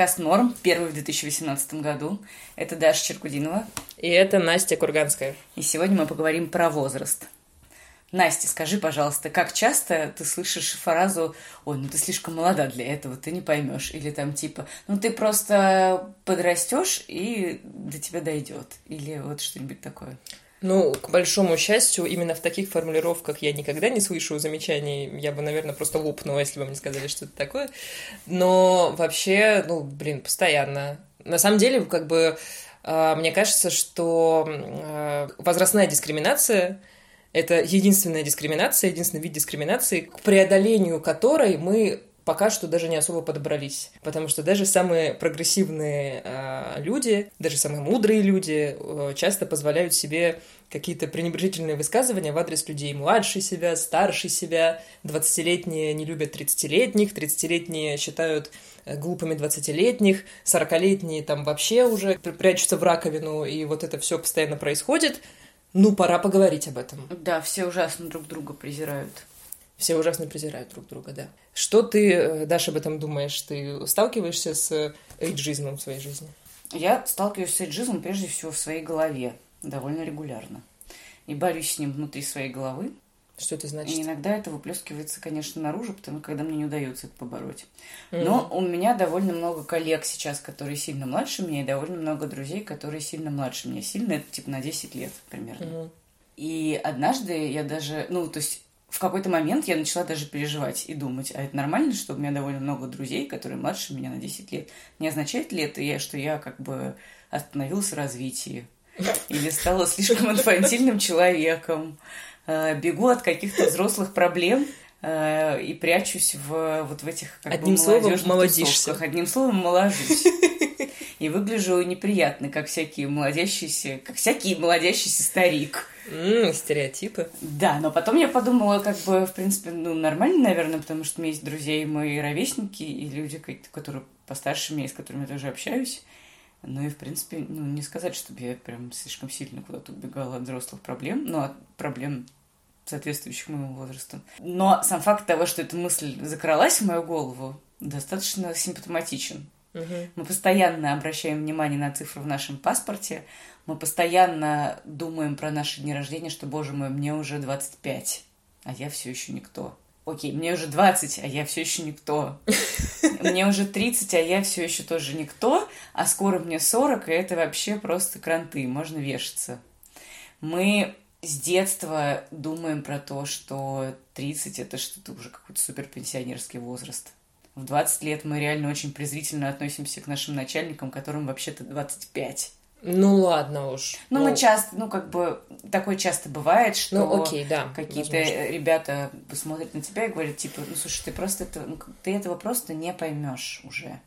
подкаст «Норм», первый в 2018 году. Это Даша Черкудинова. И это Настя Курганская. И сегодня мы поговорим про возраст. Настя, скажи, пожалуйста, как часто ты слышишь фразу «Ой, ну ты слишком молода для этого, ты не поймешь», или там типа «Ну ты просто подрастешь и до тебя дойдет», или вот что-нибудь такое? Ну, к большому счастью, именно в таких формулировках я никогда не слышу замечаний. Я бы, наверное, просто лопнула, если бы мне сказали что-то такое. Но вообще, ну, блин, постоянно. На самом деле, как бы, э, мне кажется, что э, возрастная дискриминация это единственная дискриминация, единственный вид дискриминации, к преодолению которой мы пока что даже не особо подобрались. Потому что даже самые прогрессивные э, люди, даже самые мудрые люди э, часто позволяют себе какие-то пренебрежительные высказывания в адрес людей младше себя, старше себя. 20-летние не любят 30-летних, 30-летние считают э, глупыми 20-летних, 40-летние там вообще уже прячутся в раковину, и вот это все постоянно происходит. Ну, пора поговорить об этом. Да, все ужасно друг друга презирают. Все ужасно презирают друг друга, да. Что ты, э, Даша, об этом думаешь? Ты сталкиваешься с эйджизмом в своей жизни? Я сталкиваюсь с эйджизмом прежде всего в своей голове довольно регулярно. И борюсь с ним внутри своей головы. Что это значит? И иногда это выплескивается, конечно, наружу, потому когда мне не удается это побороть. Mm-hmm. Но у меня довольно много коллег сейчас, которые сильно младше меня, и довольно много друзей, которые сильно младше меня. Сильно это типа на 10 лет примерно. Mm-hmm. И однажды я даже, ну, то есть в какой-то момент я начала даже переживать и думать, а это нормально, что у меня довольно много друзей, которые младше меня на 10 лет. Не означает ли это, что я как бы остановилась в развитии? Или стала слишком инфантильным человеком? Э, бегу от каких-то взрослых проблем э, и прячусь в вот в этих как Одним бы, словом, молодишься. Одним словом, моложусь. И выгляжу неприятно, как всякие молодящиеся, как всякий молодящийся старик. Mm, стереотипы. Да, но потом я подумала, как бы, в принципе, ну, нормально, наверное, потому что у меня есть друзья и мои ровесники, и люди, которые постарше меня, с которыми я тоже общаюсь. Ну и, в принципе, ну, не сказать, чтобы я прям слишком сильно куда-то убегала от взрослых проблем, но от проблем соответствующих моему возрасту. Но сам факт того, что эта мысль закралась в мою голову, достаточно симптоматичен. Угу. Мы постоянно обращаем внимание на цифры в нашем паспорте, мы постоянно думаем про наши дни рождения, что, боже мой, мне уже 25, а я все еще никто. Окей, мне уже 20, а я все еще никто. Мне уже 30, а я все еще тоже никто, а скоро мне 40, и это вообще просто кранты, можно вешаться. Мы с детства думаем про то, что 30 это что-то уже какой-то суперпенсионерский возраст. В 20 лет мы реально очень презрительно относимся к нашим начальникам, которым вообще-то 25. Ну ладно уж. Ну, ну мы часто, ну как бы такое часто бывает, что ну, окей, да, какие-то возможно. ребята посмотрят на тебя и говорят типа, ну слушай, ты просто это, ну, ты этого просто не поймешь уже,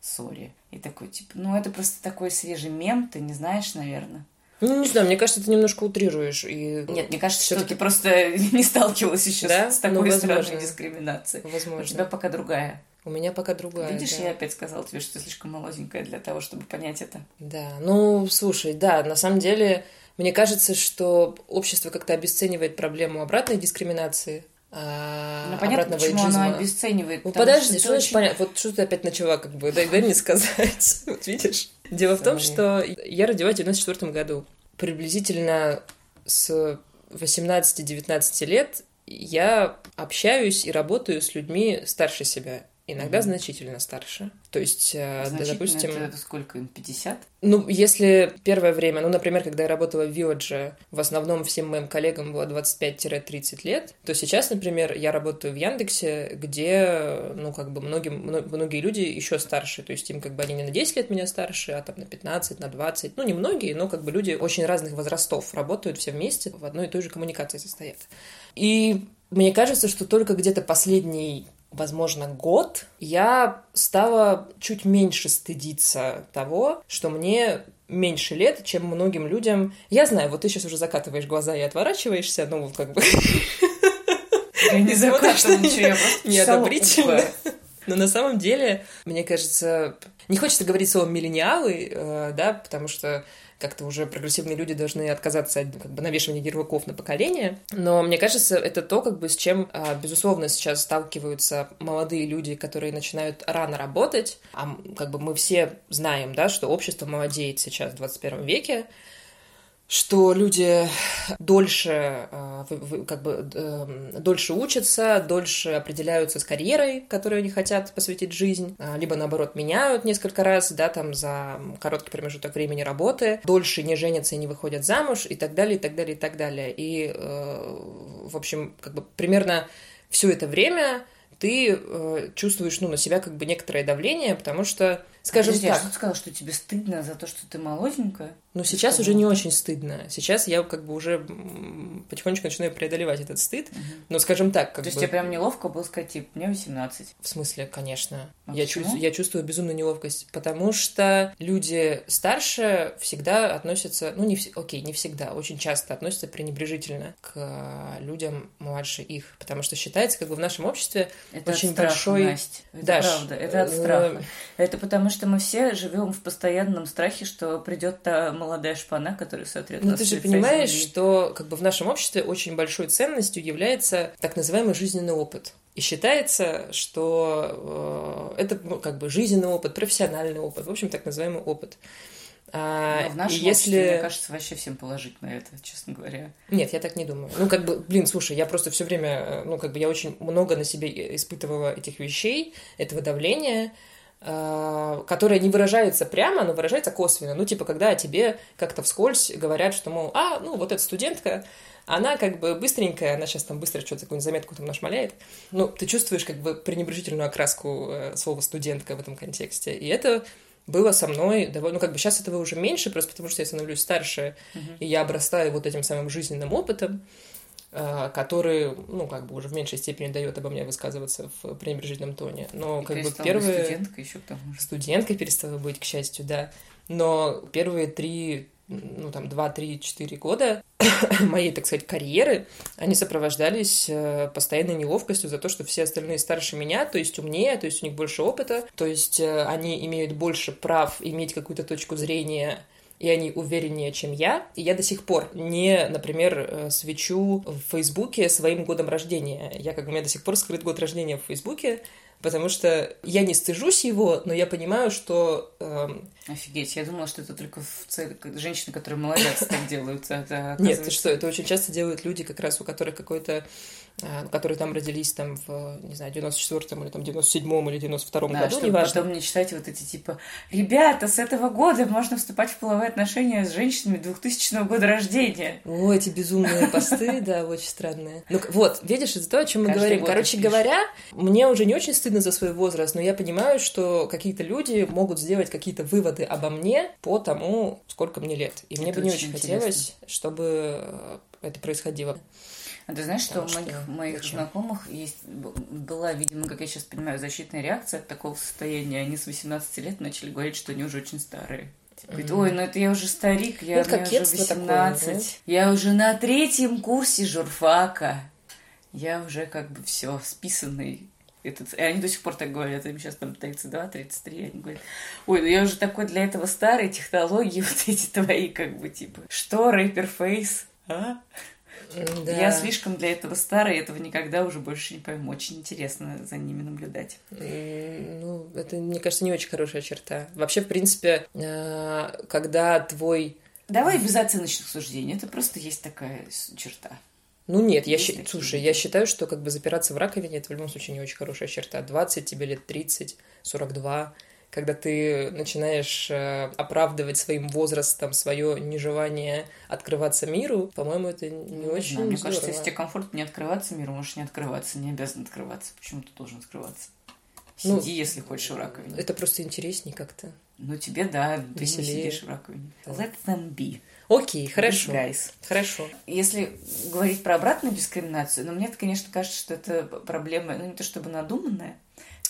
сори. И такой типа, ну это просто такой свежий мем, ты не знаешь, наверное. Ну, не знаю, мне кажется, ты немножко утрируешь. И... Нет, мне кажется, что ты просто не сталкивалась еще да? с такой ну, странной дискриминацией. Возможно. У тебя пока другая. У меня пока другая. Видишь, да. я опять сказала тебе, что ты слишком молоденькая для того, чтобы понять это. Да, ну, слушай, да, на самом деле, мне кажется, что общество как-то обесценивает проблему обратной дискриминации. А, ну, понятно, почему оно обесценивает. Ну, подожди, что значит очень... понятно? Вот что ты опять начала, как бы, дай, дай мне сказать. Вот видишь? Дело в том, что я родилась в 94 году. Приблизительно с 18-19 лет я общаюсь и работаю с людьми старше себя иногда mm-hmm. значительно старше. То есть, э, значительно допустим... Это, это сколько им, 50? Ну, если первое время, ну, например, когда я работала в Виодже, в основном всем моим коллегам было 25-30 лет, то сейчас, например, я работаю в Яндексе, где, ну, как бы многим, многие люди еще старше, то есть им как бы они не на 10 лет меня старше, а там на 15, на 20, ну, не многие, но как бы люди очень разных возрастов работают все вместе, в одной и той же коммуникации состоят. И мне кажется, что только где-то последний возможно, год, я стала чуть меньше стыдиться того, что мне меньше лет, чем многим людям. Я знаю, вот ты сейчас уже закатываешь глаза и отворачиваешься, ну, вот как бы... Я не закатываю ничего, я просто Неодобрительно. Но на самом деле, мне кажется, Не хочется говорить словом миллениалы, э, да, потому что как-то уже прогрессивные люди должны отказаться от как бы, навешивания ярлыков на поколение. Но мне кажется, это то, как бы, с чем, а, безусловно, сейчас сталкиваются молодые люди, которые начинают рано работать. А как бы мы все знаем, да, что общество молодеет сейчас в 21 веке, что люди дольше, э, как бы, э, дольше учатся, дольше определяются с карьерой, которой они хотят посвятить жизнь, а, либо, наоборот, меняют несколько раз, да, там, за короткий промежуток времени работы, дольше не женятся и не выходят замуж, и так далее, и так далее, и так далее. И, э, в общем, как бы примерно все это время ты чувствуешь, ну, на себя как бы некоторое давление, потому что Скажем Подожди, так. А что ты сказала, что тебе стыдно за то, что ты молоденькая? Ну, сейчас что уже не очень стыдно. Сейчас я как бы уже потихонечку начинаю преодолевать этот стыд. Угу. Но, скажем так, как То бы... есть тебе прям неловко было сказать, типа, мне 18? В смысле, конечно. А я, чувствую, я чувствую безумную неловкость, потому что люди старше всегда относятся... Ну, не вс... окей, не всегда, очень часто относятся пренебрежительно к людям младше их. Потому что считается, как бы в нашем обществе это очень страха, большой... Настя. Это Даш, правда, это от страха. Это потому что мы все живем в постоянном страхе, что придет та молодая шпана, которая сотрет Ну, ты же понимаешь, земли. что как бы в нашем обществе очень большой ценностью является так называемый жизненный опыт. И считается, что э, это ну, как бы жизненный опыт, профессиональный опыт, в общем, так называемый опыт. А, Но в нашем если... обществе, мне кажется, вообще всем положить на это, честно говоря. Нет, я так не думаю. Ну, как бы, блин, слушай, я просто все время, э, ну, как бы я очень много на себе испытывала этих вещей, этого давления, которая не выражается прямо, но выражается косвенно. Ну, типа, когда тебе как-то вскользь говорят, что, мол, а, ну, вот эта студентка, она как бы быстренькая, она сейчас там быстро что-то, какую-нибудь заметку там нашмаляет. Ну, ты чувствуешь как бы пренебрежительную окраску э, слова «студентка» в этом контексте. И это было со мной довольно... Ну, как бы сейчас этого уже меньше, просто потому что я становлюсь старше, uh-huh. и я обрастаю вот этим самым жизненным опытом. Э, который, ну, как бы уже в меньшей степени дает обо мне высказываться в пренебрежительном тоне. Но, И как бы, первые... студенткой еще к тому же. Студенткой перестала быть, к счастью, да. Но первые три ну, там, два, три, четыре года моей, так сказать, карьеры, они сопровождались э, постоянной неловкостью за то, что все остальные старше меня, то есть умнее, то есть у них больше опыта, то есть э, они имеют больше прав иметь какую-то точку зрения и они увереннее, чем я. И я до сих пор не, например, э, свечу в Фейсбуке своим годом рождения. Я как бы у меня до сих пор скрыт год рождения в Фейсбуке, потому что я не стыжусь его, но я понимаю, что... Эм... Офигеть, я думала, что это только в цели женщины, которые молодятся, так делают. Это, Нет, ты что, это очень часто делают люди, как раз у которых какой-то а, которые там родились там в, не знаю, 94-м или там 97-м или 92-м да, году, чтобы неважно. потом не читать вот эти типа, ребята, с этого года можно вступать в половые отношения с женщинами 2000 года рождения. О, эти безумные посты, да, очень странные. Ну вот, видишь, это то, о чем мы говорим. Короче говоря, мне уже не очень стыдно за свой возраст, но я понимаю, что какие-то люди могут сделать какие-то выводы обо мне по тому, сколько мне лет. И мне бы не очень хотелось, чтобы э, это происходило. А ты знаешь, что у моих, моих знакомых есть, была, видимо, как я сейчас понимаю, защитная реакция от такого состояния. Они с 18 лет начали говорить, что они уже очень старые. Говорит, ой, ну это я уже старик, я ну, мне уже 18. Такое, я уже на третьем курсе журфака. Я уже как бы все списанный. Этот... И они до сих пор так говорят, им сейчас там 32, 33, они говорят, ой, ну я уже такой для этого старый, технологии вот эти твои, как бы, типа, что, рэперфейс, а? Да. Я слишком для этого старая, этого никогда уже больше не пойму. Очень интересно за ними наблюдать. Ну, это, мне кажется, не очень хорошая черта. Вообще, в принципе, э, когда твой... Давай без оценочных суждений. Это просто есть такая черта. Ну нет, я щ... слушай, я считаю, что как бы запираться в раковине это в любом случае не очень хорошая черта. 20, тебе лет 30, 42 когда ты начинаешь э, оправдывать своим возрастом свое нежелание открываться миру, по-моему, это не ну, очень знаю, Мне кажется, если тебе комфортно не открываться миру, можешь не открываться, не обязан открываться. Почему ты должен открываться? Ну, Сиди, ну, если хочешь в раковине. Это просто интереснее как-то. Ну, тебе, да, ты Веселее. не сидишь в раковине. Let them be. Окей, хорошо. Guys. Хорошо. Если говорить про обратную дискриминацию, ну, мне, конечно, кажется, что это проблема, ну, не то чтобы надуманная,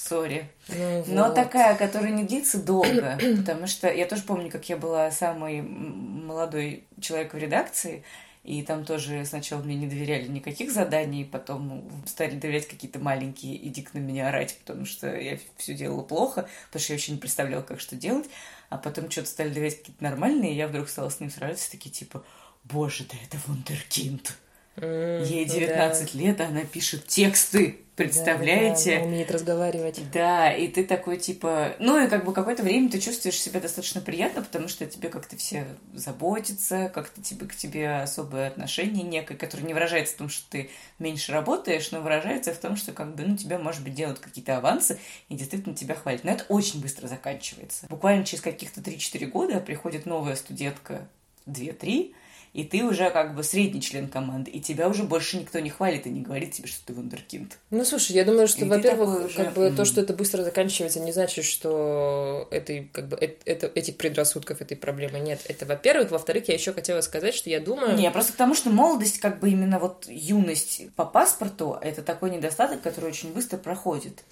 сори. Ну, Но вот. такая, которая не длится долго, потому что я тоже помню, как я была самый молодой человек в редакции, И там тоже сначала мне не доверяли никаких заданий, потом стали доверять какие-то маленькие, иди на меня орать, потому что я все делала плохо, потому что я вообще не представляла, как что делать. А потом что-то стали доверять какие-то нормальные, и я вдруг стала с ним сражаться, такие типа, боже, да это вундеркинд. Ей 19 да. лет, а она пишет тексты. Представляете? Да, да, она умеет разговаривать. Да, и ты такой, типа... Ну, и как бы какое-то время ты чувствуешь себя достаточно приятно, потому что тебе как-то все заботятся, как-то тебе, к тебе особое отношение некое, которое не выражается в том, что ты меньше работаешь, но выражается в том, что как бы, ну, тебя, может быть, делают какие-то авансы, и действительно тебя хвалят. Но это очень быстро заканчивается. Буквально через каких-то 3-4 года приходит новая студентка, 2-3, и ты уже как бы средний член команды, и тебя уже больше никто не хвалит и не говорит тебе, что ты вундеркинд. Ну, слушай, я думаю, что, во-первых, уже... как бы mm. то, что это быстро заканчивается, не значит, что этой, как бы, это, этих предрассудков, этой проблемы нет. Это, во-первых. Во-вторых, я еще хотела сказать, что я думаю... Не, просто потому что молодость, как бы именно вот юность по паспорту, это такой недостаток, который очень быстро проходит.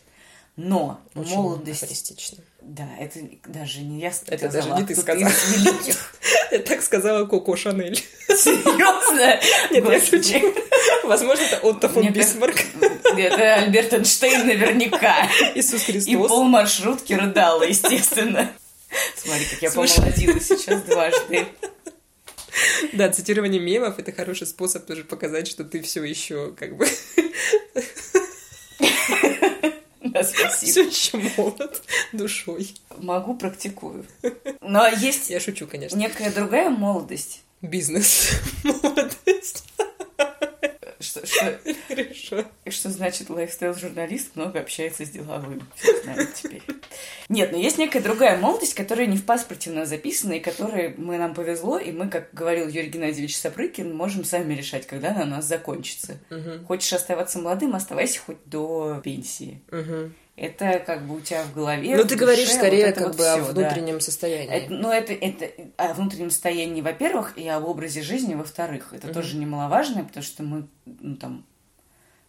Но Очень молодость... Да, это даже не я сказала. Это даже не ты сказала. Я так сказала Коко Шанель. Серьезно? Нет, я шучу. Возможно, это Отто фон Бисмарк. Это Альберт Эйнштейн наверняка. Иисус Христос. И пол маршрутки рыдала, естественно. Смотри, как я помолодила сейчас дважды. Да, цитирование мемов это хороший способ тоже показать, что ты все еще как бы Да, спасибо. Все еще молод душой. Могу, практикую. Но есть... Я шучу, конечно. Некая другая молодость. Бизнес. Молодость. Что, что, Хорошо. что значит лайфстайл-журналист много общается с деловым. Все знают теперь. Нет, но есть некая другая молодость, которая не в паспорте у нас записана, и которой мы нам повезло, и мы, как говорил Юрий Геннадьевич Сапрыкин, можем сами решать, когда она у нас закончится. Угу. Хочешь оставаться молодым, оставайся хоть до пенсии. Угу. Это как бы у тебя в голове. Ну, ты говоришь скорее вот как вот бы всё, о внутреннем да. состоянии. Это, ну, это, это о внутреннем состоянии, во-первых, и об образе жизни, во-вторых. Это Мгм. тоже немаловажно, потому что мы, ну, там,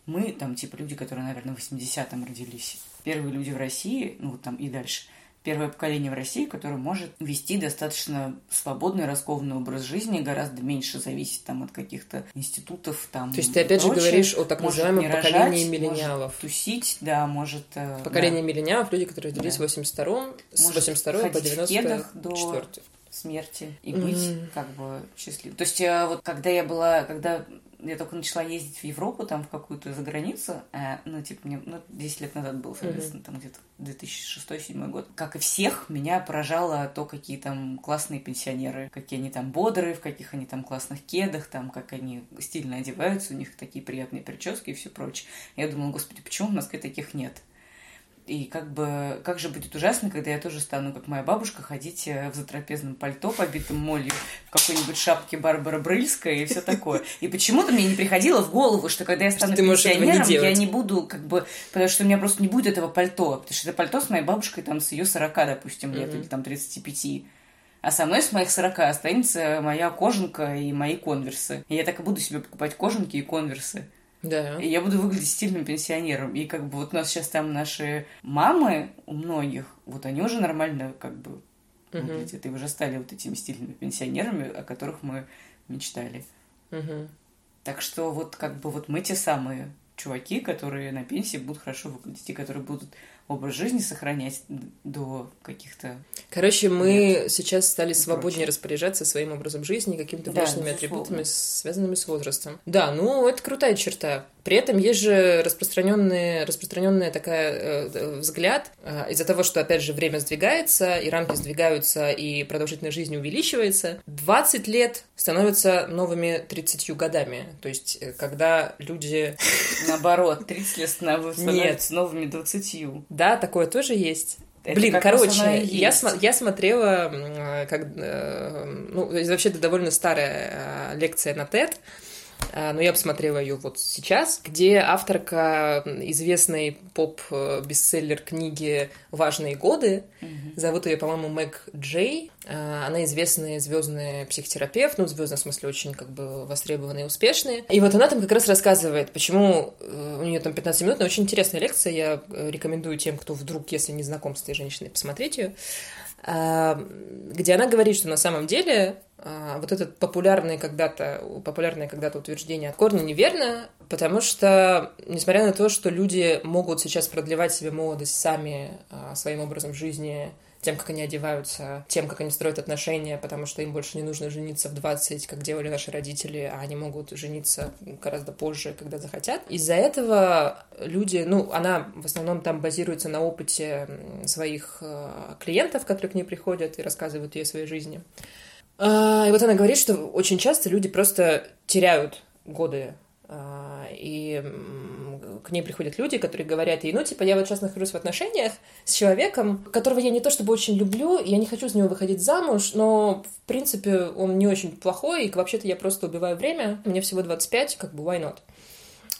мы, там, типа, люди, которые, наверное, в 80-м родились. Первые люди в России, ну, вот там и дальше. Первое поколение в России, которое может вести достаточно свободный, раскованный образ жизни, гораздо меньше зависит там от каких-то институтов там. То есть ты опять же прочее. говоришь о так Может называемом не поколении рожать, миллениалов. Может тусить, да, может... э, Поколение да. миллениалов, люди, которые родились Да. в 82-м, с Может 82 по ходить в кедах до 94 смерти и быть как бы счастливым. То есть э, вот когда я была, когда я только начала ездить в Европу, там в какую-то за границу, э, ну типа мне, ну 10 лет назад был, соответственно, там где-то 2006-2007 год. Как и всех, меня поражало то, какие там классные пенсионеры, какие они там бодрые, в каких они там классных кедах, там как они стильно одеваются, у них такие приятные прически и все прочее. Я думала, господи, почему в Москве таких нет? И как бы, как же будет ужасно, когда я тоже стану, как моя бабушка, ходить э, в затрапезном пальто, побитым молью, в какой-нибудь шапке Барбара Брыльская и все такое. И почему-то мне не приходило в голову, что когда я стану можешь этого не пенсионером, я не буду, как бы, потому что у меня просто не будет этого пальто, потому что это пальто с моей бабушкой там с ее 40, допустим, лет, Мгм. или там 35. А со мной с моих 40 останется моя кожанка и мои конверсы. И я так и буду себе покупать кожанки и конверсы. Да. И я буду выглядеть стильным пенсионером. И как бы вот у нас сейчас там наши мамы у многих, вот они уже нормально как бы Мгм. выглядят и уже стали вот этими стильными пенсионерами, о которых мы мечтали. Мгм. Так что вот как бы вот мы те самые чуваки, которые на пенсии будут хорошо выглядеть и которые будут образ жизни сохранять до каких-то... Короче, мы сейчас стали свободнее прочее. распоряжаться своим образом жизни какими-то Да, внешними безусловно. атрибутами, связанными с возрастом. Да, ну, это крутая черта. При этом есть же распространенная, распространенная такая э, э, взгляд э, из-за того, что, опять же, время сдвигается, и рамки сдвигаются, и продолжительность жизни увеличивается. 20 лет становятся новыми 30 годами. То есть, э, когда люди... Наоборот, 30 лет становятся Нет. становятся новыми 20. Да, такое тоже есть. Это Блин, короче, я, смо- я смотрела, м, как, э, ну, вообще это довольно старая э, лекция на TED, э, но я посмотрела ее вот сейчас, где авторка известной поп-бестселлер книги «Важные годы», зовут ее, по-моему, Мэг Джей, Э, она известный звездный психотерапевт, ну, звездный в смысле очень как бы востребованный и успешный. И вот она там как раз рассказывает, почему э, у нее там 15 минут, но очень интересная лекция, я э, рекомендую тем, кто вдруг, если не знаком с этой женщиной, посмотреть ее, где она говорит, что на самом деле а, вот этот популярный когда-то, популярное когда-то утверждение от корня неверно, потому что, несмотря на то, что люди могут сейчас продлевать себе молодость сами а, своим образом жизни, тем, как они одеваются, тем, как они строят отношения, потому что им больше не нужно жениться в 20, как делали наши родители, а они могут жениться гораздо позже, когда захотят. Из-за этого люди, ну, она в основном там базируется на опыте своих э, клиентов, которые к ней приходят и рассказывают ей о своей жизни. А, и вот она говорит, что очень часто люди просто теряют годы а, и к ней приходят люди, которые говорят ей, ну, типа, я вот сейчас нахожусь в отношениях с человеком, которого я не то чтобы очень люблю, я не хочу с него выходить замуж, но, в принципе, он не очень плохой, и вообще-то я просто убиваю время, мне всего 25, как бы, why not?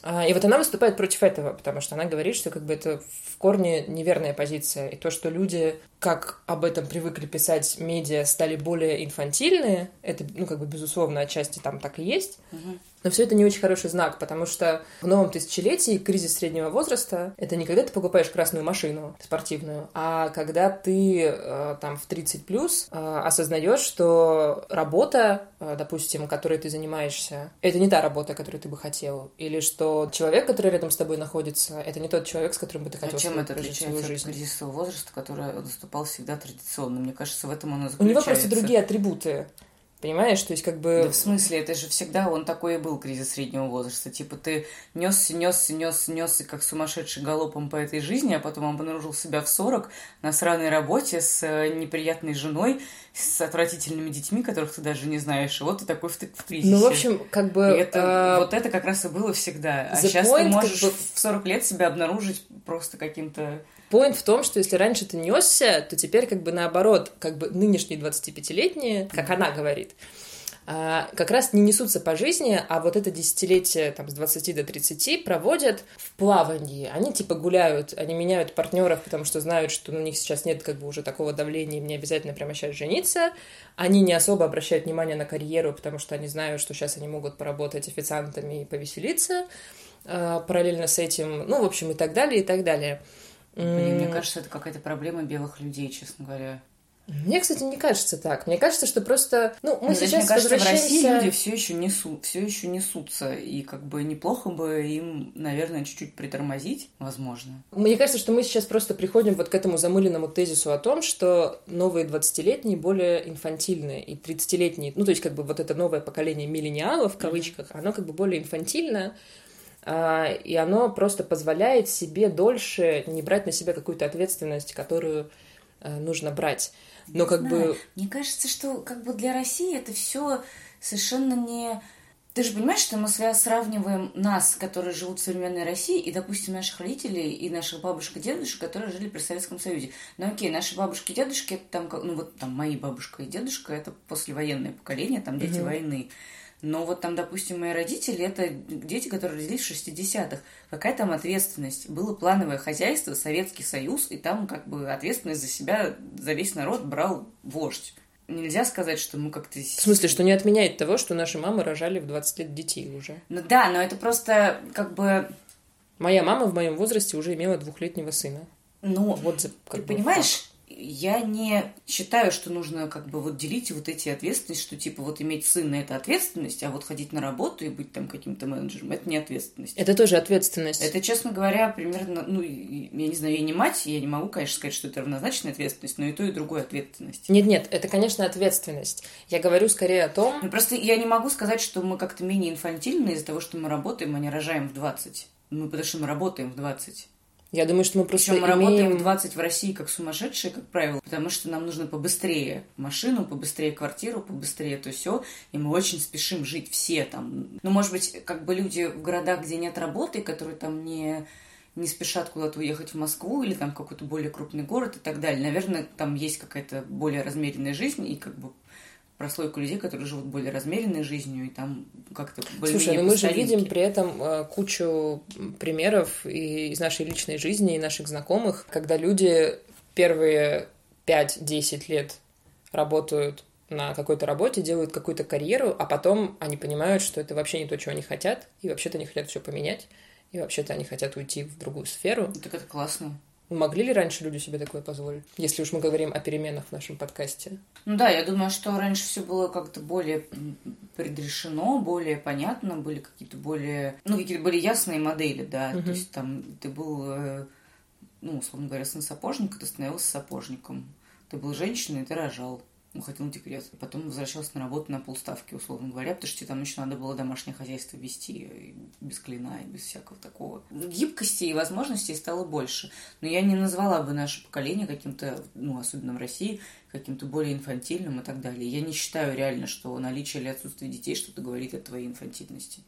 А, и вот она выступает против этого, потому что она говорит, что как бы это в корне неверная позиция. И то, что люди, как об этом привыкли писать медиа, стали более инфантильные, это, ну, как бы, безусловно, отчасти там так и есть. Угу. Но все это не очень хороший знак, потому что в новом тысячелетии кризис среднего возраста — это не когда ты покупаешь красную машину спортивную, а когда ты э, там в 30 плюс э, осознаешь, что работа, э, допустим, которой ты занимаешься, это не та работа, которую ты бы хотел, или что человек, который рядом с тобой находится, это не тот человек, с которым бы ты хотел а чем это отличается от кризисового возраста, который наступал всегда традиционно? Мне кажется, в этом он и заключается. У него просто другие атрибуты. Понимаешь, то есть как бы... Да в смысле, это же всегда он такой и был, кризис среднего возраста. Типа ты несся, несся, несся, несся, как сумасшедший галопом по этой жизни, а потом обнаружил себя в 40 на сраной работе с э, неприятной женой, с отвратительными детьми, которых ты даже не знаешь. И вот ты такой в, в кризисе. Ну, в общем, как бы... И это, а... Вот это как раз и было всегда. А сейчас point, ты можешь как бы... в 40 лет себя обнаружить просто каким-то Поинт в том, что если раньше ты несся, то теперь как бы наоборот, как бы нынешние 25-летние, как она говорит, а, как раз не несутся по жизни, а вот это десятилетие там, с 20 до 30 проводят в плавании. Они типа гуляют, они меняют партнеров, потому что знают, что у них сейчас нет как бы уже такого давления, им не обязательно прямо сейчас жениться. Они не особо обращают внимание на карьеру, потому что они знают, что сейчас они могут поработать официантами и повеселиться а, параллельно с этим, ну, в общем, и так далее, и так далее. Блин, мне кажется, это какая-то проблема белых людей, честно говоря. Мне, кстати, не кажется так. Мне кажется, что просто, ну, мы ну, сейчас мне кажется, возвращаемся... в России люди все еще несут, все еще несутся, и как бы неплохо бы им, наверное, чуть-чуть притормозить, возможно. Мне кажется, что мы сейчас просто приходим вот к этому замыленному тезису о том, что новые 20-летние более инфантильные, и 30-летние, ну, то есть как бы вот это новое поколение миллениалов, в кавычках, mm-hmm. оно как бы более инфантильное, и оно просто позволяет себе дольше не брать на себя какую-то ответственность, которую э, нужно брать. Но как знаю. бы... Мне кажется, что как бы для России это все совершенно не... Ты же понимаешь, что мы сравниваем нас, которые живут в современной России, и, допустим, наших родителей и наших бабушек и дедушек, которые жили при Советском Союзе. Ну окей, наши бабушки и дедушки, это там, ну вот там мои бабушка и дедушка, это послевоенное поколение, там дети угу. войны. Но вот там, допустим, мои родители, это дети, которые родились в 60-х. Какая там ответственность? Было плановое хозяйство, Советский Союз, и там как бы ответственность за себя, за весь народ брал вождь. Нельзя сказать, что мы как-то... В смысле, что не отменяет того, что наши мамы рожали в 20 лет детей уже? Ну да, но это просто как бы... Моя мама в моем возрасте уже имела двухлетнего сына. Ну, вот, как ты бы, понимаешь, я не считаю, что нужно как бы вот делить вот эти ответственности, что типа вот иметь сына – это ответственность, а вот ходить на работу и быть там каким-то менеджером – это не ответственность. Это тоже ответственность. Это, честно говоря, примерно, ну, я не знаю, я не мать, я не могу, конечно, сказать, что это равнозначная ответственность, но и то, и другое ответственность. Нет-нет, это, конечно, ответственность. Я говорю скорее о том… Ну, просто я не могу сказать, что мы как-то менее инфантильны из-за того, что мы работаем, а не рожаем в 20. Мы потому что мы работаем в 20. Я думаю, что мы просто Причем мы имеем... работаем в 20 в России как сумасшедшие, как правило, потому что нам нужно побыстрее машину, побыстрее квартиру, побыстрее то все, и мы очень спешим жить все там. Ну, может быть, как бы люди в городах, где нет работы, которые там не не спешат куда-то уехать в Москву или там какой-то более крупный город и так далее. Наверное, там есть какая-то более размеренная жизнь, и как бы прослойку людей, которые живут более размеренной жизнью и там как-то более Слушай, ну мы же видим при этом э, кучу примеров и из нашей личной жизни, и наших знакомых, когда люди первые 5-10 лет работают на какой-то работе, делают какую-то карьеру, а потом они понимают, что это вообще не то, чего они хотят, и вообще-то они хотят все поменять, и вообще-то они хотят уйти в другую сферу. Так это классно. Могли ли раньше люди себе такое позволить? Если уж мы говорим о переменах в нашем подкасте. Ну да, я думаю, что раньше все было как-то более предрешено, более понятно, были какие-то более, ну, какие-то более ясные модели, да. Угу. То есть там ты был, э, ну, условно говоря, сын сапожника, ты становился сапожником. Ты был женщиной, ты рожал уходил на декрет. Потом возвращался на работу на полставки, условно говоря, потому что там еще надо было домашнее хозяйство вести без клина и без всякого такого. Гибкости и возможностей стало больше. Но я не назвала бы наше поколение каким-то, ну, особенно в России, каким-то более инфантильным и так далее. Я не считаю реально, что наличие или отсутствие детей что-то говорит о твоей инфантильности.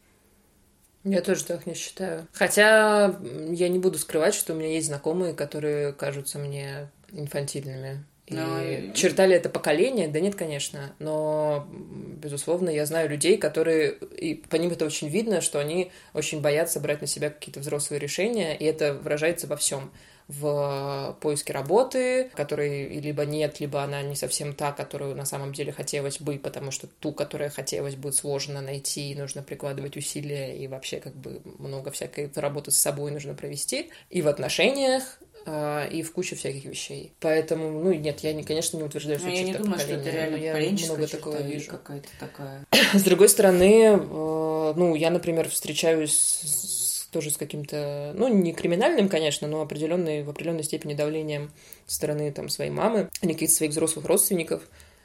Я тоже так не считаю. Хотя я не буду скрывать, что у меня есть знакомые, которые кажутся мне инфантильными. Но... И черта ли это поколение? Да нет, конечно. Но, безусловно, я знаю людей, которые... И по ним это очень видно, что они очень боятся брать на себя какие-то взрослые решения, и это выражается во всем в поиске работы, которой либо нет, либо она не совсем та, которую на самом деле хотелось бы, потому что ту, которая хотелось бы, сложно найти, нужно прикладывать усилия, и вообще как бы много всякой работы с собой нужно провести. И в отношениях и в кучу всяких вещей. Поэтому, ну, нет, я, не, конечно, не утверждаю, что я не думаю, что это реально я много такого вижу. какая-то такая. С другой стороны, э, ну, я, например, встречаюсь с, тоже с каким-то, ну, не криминальным, конечно, но определенной, в определенной степени давлением со стороны там своей мамы или каких-то своих взрослых родственников,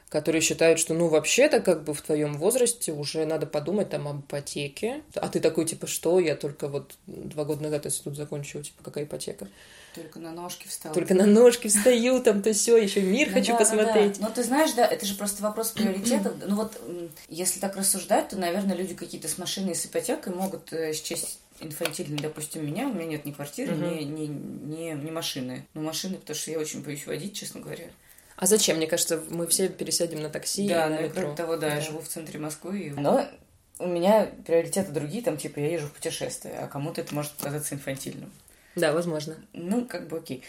которые считают, что ну вообще-то как бы в твоем возрасте уже надо подумать там об ипотеке. А ты такой типа что? Я только вот два года назад институт закончил, типа какая ипотека? Только на ножки встал. Только на ножки встаю, там то все, еще мир ну хочу да, посмотреть. Да. Ну ты знаешь, да, это же просто вопрос приоритетов. ну вот, если так рассуждать, то, наверное, люди какие-то с машиной и с ипотекой могут э, счесть инфантильный, допустим, меня, у меня нет ни квартиры, ни, ни, ни, ни машины. Ну, машины, потому что я очень боюсь водить, честно говоря. А зачем? Мне кажется, мы все пересядем на такси да, и на ну, метро. Кроме того, да, да, я живу в центре Москвы. И... Но у меня приоритеты другие, там, типа, я езжу в путешествие, а кому-то это может показаться инфантильным. Да, возможно. Ну, как бы окей.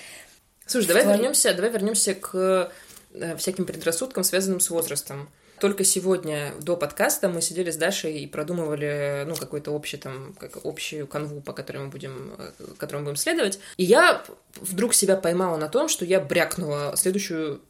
Слушай, давай твоем... вернемся, давай вернемся к э, всяким предрассудкам, связанным с возрастом. Только сегодня до подкаста мы сидели с Дашей и продумывали, ну, какой-то общий там, как общую канву, по которой мы будем, э, которой мы будем следовать. И я вдруг себя поймала на том, что я брякнула следующую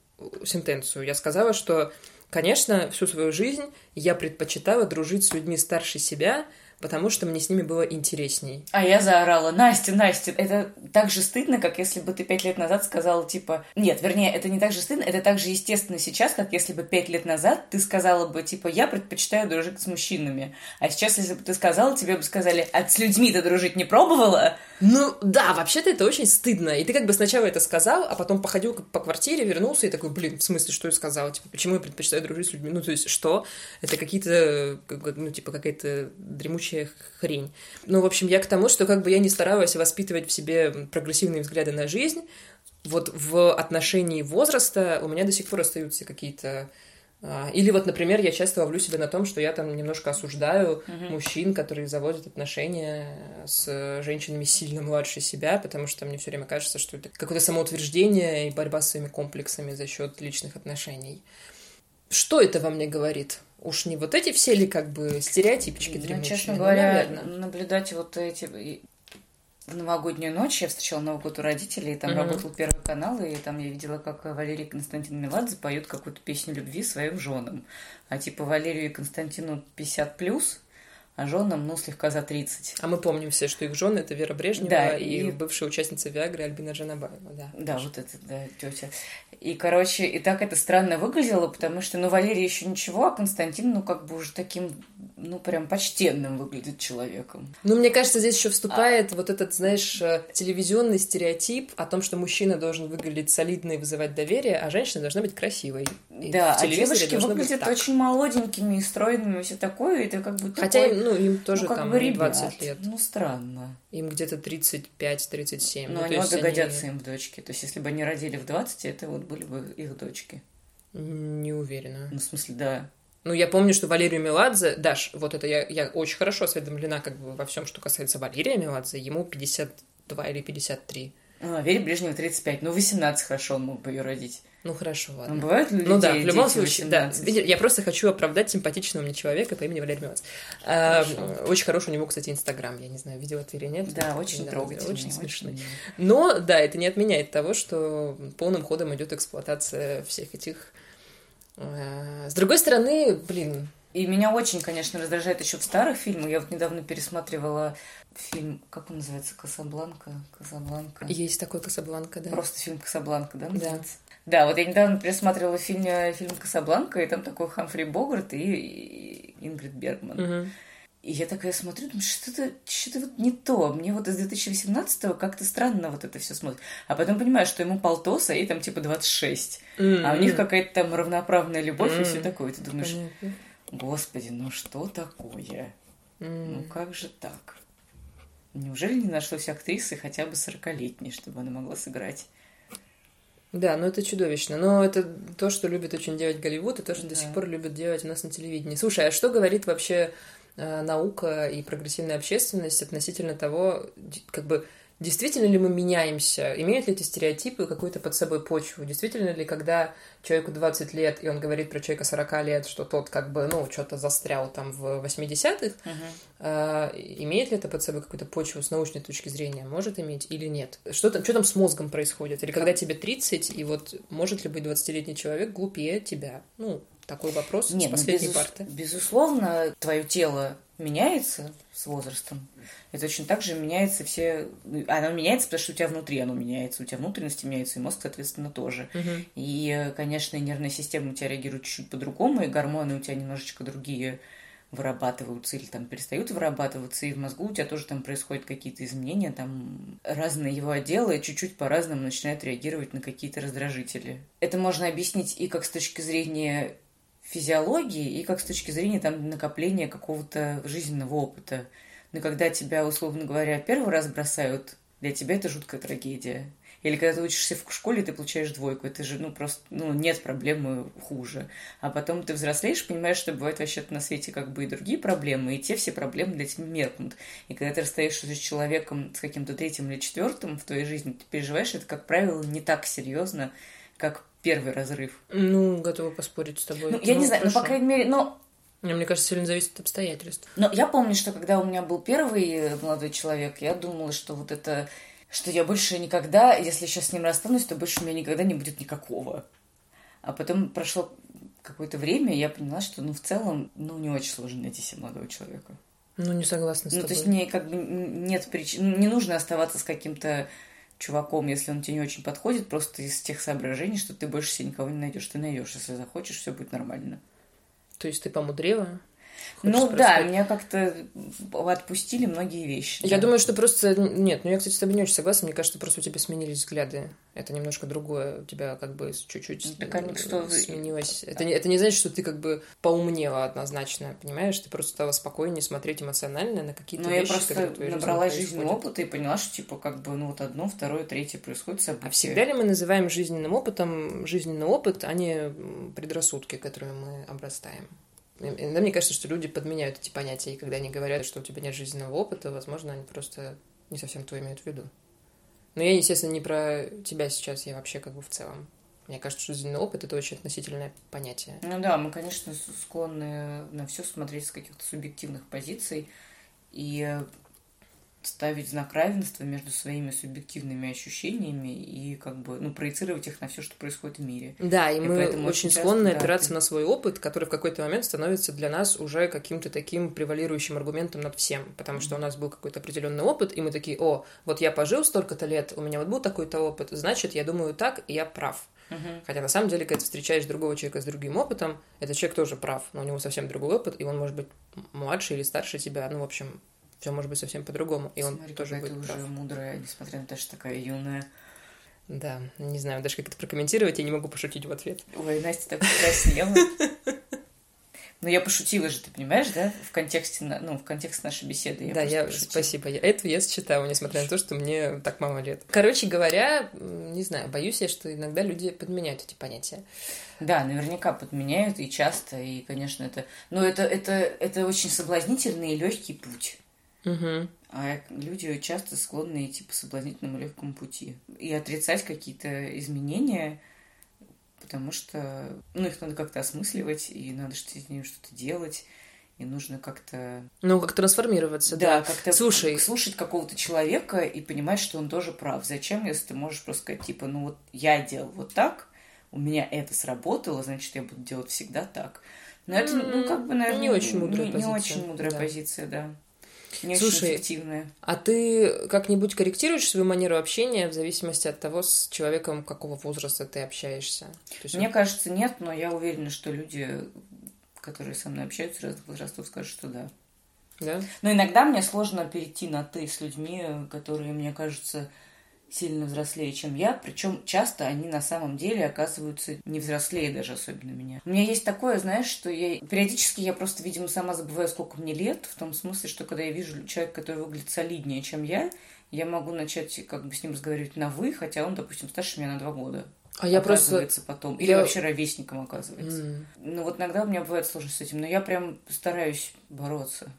сентенцию. Я сказала, что, конечно, всю свою жизнь я предпочитала дружить с людьми старше себя, потому что мне с ними было интересней. А я заорала, Настя, Настя, это так же стыдно, как если бы ты пять лет назад сказала, типа... Нет, вернее, это не так же стыдно, это так же естественно сейчас, как если бы пять лет назад ты сказала бы, типа, я предпочитаю дружить с мужчинами. А сейчас, если бы ты сказала, тебе бы сказали, а с людьми ты дружить не пробовала? Ну, да, вообще-то это очень стыдно. И ты как бы сначала это сказал, а потом походил по квартире, вернулся и такой, блин, в смысле, что я сказал? Типа, почему я предпочитаю дружить с людьми? Ну, то есть, что? Это какие-то, ну, типа, какая-то дремучая хрень. Ну, в общем, я к тому, что как бы я не старалась воспитывать в себе прогрессивные взгляды на жизнь, вот в отношении возраста у меня до сих пор остаются какие-то или вот, например, я часто ловлю себя на том, что я там немножко осуждаю uh-huh. мужчин, которые заводят отношения с женщинами сильно младше себя, потому что мне все время кажется, что это какое-то самоутверждение и борьба с своими комплексами за счет личных отношений. Что это во мне говорит? Уж не вот эти все ли как бы стереотипчики? Ну, честно говоря, ну, наблюдать вот эти новогоднюю ночь я встречала Новый год у родителей, и там mm-hmm. работал Первый канал, и там я видела, как Валерий и Константин Меладзе поют какую-то песню любви своим женам. А типа Валерию и Константину 50 плюс, а женам, ну, слегка за 30. А мы помним все, что их жены это Вера Брежнева да, и... и бывшая участница Виагры Альбина Жанабаева, да. Да, вот это, да, тетя. И, короче, и так это странно выглядело, потому что, ну, Валерий еще ничего, а Константин, ну, как бы уже таким, ну, прям почтенным выглядит человеком. Ну, мне кажется, здесь еще вступает а... вот этот, знаешь, э, телевизионный стереотип о том, что мужчина должен выглядеть солидно и вызывать доверие, а женщина должна быть красивой. И да, а девушки выглядят очень молоденькими и стройными и все такое, и ты как бы Хотя, такой, ну, им тоже ну, там бы 20 лет. Ну, странно. Им где-то 35-37. Но ну, они вот догодятся они... им в дочке. То есть, если бы они родили в 20, это вот были бы их дочки. Не уверена. Ну, в смысле, да. Ну, я помню, что Валерию Меладзе, Даш, вот это я, я очень хорошо осведомлена как бы во всем, что касается Валерия Меладзе, ему 52 или 53. А, Вере Брежневу 35. Ну, 18 хорошо он мог бы ее родить. Ну хорошо, ладно. Ну, бывают люди, Ну да, в любом случае, да. 18? Видите, Я просто хочу оправдать симпатичного мне человека по имени Валерий Меладзе. А. Очень хороший у него, кстати, Инстаграм. Я не знаю, видела ты или нет. Да, очень Да, трогательный. Очень смешный. очень. Но, да, это не отменяет того, что полным ходом идет эксплуатация всех этих... э, С другой стороны, блин, И меня очень, конечно, раздражает еще в старых фильмах. Я вот недавно пересматривала фильм, как он называется, Касабланка? Касабланка. есть такой Касабланка, да. Просто фильм Касабланка, да, называется? Да, вот я недавно пересматривала фильм, э, фильм Касабланка, и там такой Хамфри Богарт и, и Ингрид Бергман. Мгм. И я такая смотрю, думаю, что-то что вот не то. Мне вот из 2018-го как-то странно вот это все смотрит. А потом понимаю, что ему полтос, а ей там типа 26. А у них какая-то там равноправная любовь и М. все такое. Ты думаешь, Понятно. Господи, ну что такое? М. Ну как же так? Неужели не нашлось актрисы хотя бы 40-летней, чтобы она могла сыграть? Да, ну это чудовищно. Но это то, что любит очень делать Голливуд, и то, что до Да. сих пор любят делать у нас на телевидении. Слушай, а что говорит вообще э, наука и прогрессивная общественность относительно того, как бы действительно ли мы меняемся? Имеют ли эти стереотипы какую-то под собой почву? Действительно ли, когда человеку 20 лет, и он говорит про человека 40 лет, что тот как бы, ну, что-то застрял там в 80-х, а, имеет ли это под собой какую-то почву с научной точки зрения? Может иметь или нет? Что там, что там с мозгом происходит? Или когда тебе 30, и вот может ли быть 20-летний человек глупее тебя? Ну, такой вопрос Нет, с ну, последней безус- парты. Безусловно, твое тело меняется с возрастом. И точно так же меняется все... ну, Оно меняется, потому что у тебя внутри оно меняется, у тебя внутренности меняются, и мозг, соответственно, тоже. Мгм. И, конечно, и нервная система у тебя реагирует чуть-чуть по-другому, и гормоны у тебя немножечко другие вырабатываются или там перестают вырабатываться, и в мозгу у тебя тоже там происходят какие-то изменения, там разные его отделы чуть-чуть по-разному начинают реагировать на какие-то раздражители. Это можно объяснить и как с точки зрения физиологии, и как с точки зрения там накопления какого-то жизненного опыта. Но когда тебя, условно говоря, первый раз бросают, для тебя это жуткая трагедия. Или когда ты учишься в школе, ты получаешь двойку. Это же, ну, просто, ну, нет проблемы хуже. А потом ты взрослеешь, понимаешь, что бывают вообще-то на свете как бы и другие проблемы, и те все проблемы для тебя меркнут. И когда ты расстаешься с человеком, с каким-то третьим или четвертым в твоей жизни, ты переживаешь это, как правило, не так серьезно, как первый разрыв. Ну, готова поспорить с тобой. Ну, я не знаю, ну, по хорошо. крайней мере, но Мне кажется, сильно зависит от обстоятельств. Но я помню, что когда у меня был первый э, молодой человек, я думала, что вот это, что я больше никогда, если сейчас с ним расстанусь, то больше у меня никогда не будет никакого. А потом прошло какое-то время, и я поняла, что, ну, в целом, ну, не очень сложно найти себе молодого человека. Ну, не согласна с Ну, тобой. то есть мне как бы нет причин, ну, не нужно оставаться с каким-то чуваком, если он тебе не очень подходит, просто из тех соображений, что ты больше себе никого не найдешь. Ты найдешь, если захочешь, все будет нормально. То есть ты помудрела? Хочешь ну спросить? да, меня как-то отпустили многие вещи. Я да. думаю, что просто... Нет, ну я, кстати, с тобой не очень согласна. Мне кажется, просто у тебя сменились взгляды. Это немножко другое. У тебя как бы чуть-чуть так что, сменилось. Это не, это не значит, что ты как бы поумнела однозначно, понимаешь? Ты просто стала спокойнее смотреть эмоционально на какие-то Ну, я вещи, просто которые жизни набралась жизненного происходят. опыта и поняла, что, типа, как бы, ну, вот одно, второе, третье происходит события. А всегда ли мы называем жизненным опытом жизненный опыт, а не предрассудки, которыми мы обрастаем? Иногда мне кажется, что люди подменяют эти понятия, и когда они говорят, что у тебя нет жизненного опыта, возможно, они просто не совсем то имеют в виду. Но я, естественно, не про тебя сейчас, я вообще как бы в целом. Мне кажется, что жизненный опыт — это очень относительное понятие. Ну да, мы, конечно, склонны на все смотреть с каких-то субъективных позиций и ставить знак равенства между своими субъективными ощущениями и как бы, ну, проецировать их на все, что происходит в мире. Да, и, И мы поэтому очень очень часто, склонны да, опираться ты- на свой опыт, который в какой-то момент становится для нас уже каким-то таким превалирующим аргументом над всем. Потому что у нас был какой-то определенный опыт, и мы такие, о, вот я пожил столько-то лет, у меня вот был такой-то опыт, значит, я думаю так, и я прав. Мгм. Хотя на самом деле, когда ты встречаешь другого человека с другим опытом, этот человек тоже прав, но у него совсем другой опыт, и он может быть младше или старше тебя, ну, в общем, все может быть совсем по-другому, и он Смотри, тоже какая ты будет уже прав. мудрая, несмотря на то, что такая юная. Да, не знаю даже, как это прокомментировать, я не могу пошутить в ответ. Ой, Настя так покраснела. Ну, я пошутила же, ты понимаешь, да? В контексте, ну, в контексте нашей беседы. Я да, я пошутила. спасибо. Я, эту я считала, несмотря на то, что мне так мало лет. Короче говоря, не знаю, боюсь я, что иногда люди подменяют эти понятия. Да, наверняка подменяют и часто, и, конечно, это... Но это, это, это очень соблазнительный и легкий путь. Угу. А люди часто склонны идти по соблазнительному легкому пути и отрицать какие-то изменения, потому что ну, их надо как-то осмысливать, и надо с ними что-то делать и нужно как-то... Ну, как трансформироваться, да. да. как-то Слушай. слушать какого-то человека и понимать, что он тоже прав. Зачем, если ты можешь просто сказать, типа, ну вот я делал вот так, у меня это сработало, значит, я буду делать всегда так. Но это, ну, как бы, наверное, Не очень мудрая не, позиция. Не очень мудрая Да. позиция, да. Не Слушай, очень эффективная. А ты как-нибудь корректируешь свою манеру общения в зависимости от того, с человеком какого возраста ты общаешься? То есть Мне кажется, нет, но я уверена, что люди, которые со мной общаются разных возрастов, скажут, что да. Да? Но иногда мне сложно перейти на «ты» с людьми, которые, мне кажется, сильно взрослее, чем я. Причем часто они на самом деле оказываются не взрослее даже, особенно меня. У меня есть такое, знаешь, что я периодически я просто, видимо, сама забываю, сколько мне лет, в том смысле, что когда я вижу человека, который выглядит солиднее, чем я, я могу начать как бы с ним разговаривать на «вы», хотя он, допустим, старше меня на два года. А я просто... оказывается потом. Или я- вообще ровесником оказывается. М. Ну вот иногда у меня бывает сложность с этим, но я прям стараюсь бороться.